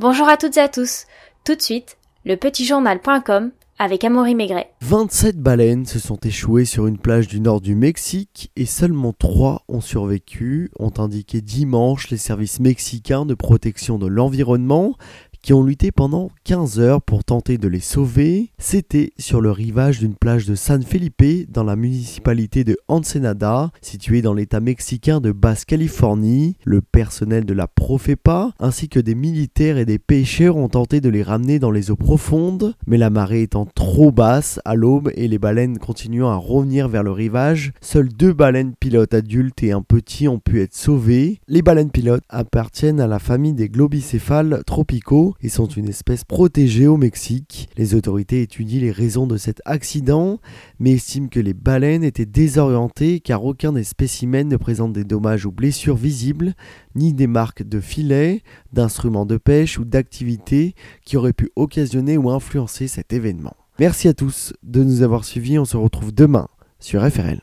Bonjour à toutes et à tous. Tout de suite, le petitjournal.com avec Amaury Maigret. 27 baleines se sont échouées sur une plage du nord du Mexique et seulement 3 ont survécu, ont indiqué dimanche les services mexicains de protection de l'environnement qui ont lutté pendant 15 heures pour tenter de les sauver. C'était sur le rivage d'une plage de San Felipe dans la municipalité de Ensenada, située dans l'état mexicain de Basse-Californie. Le personnel de la Profepa ainsi que des militaires et des pêcheurs ont tenté de les ramener dans les eaux profondes, mais la marée étant trop basse à l'aube et les baleines continuant à revenir vers le rivage, seules deux baleines pilotes adultes et un petit ont pu être sauvées. Les baleines pilotes appartiennent à la famille des globicéphales tropicaux et sont une espèce protégée au Mexique. Les autorités étudient les raisons de cet accident, mais estiment que les baleines étaient désorientées car aucun des spécimens ne présente des dommages ou blessures visibles, ni des marques de filets, d'instruments de pêche ou d'activités qui auraient pu occasionner ou influencer cet événement. Merci à tous de nous avoir suivis, on se retrouve demain sur FRL.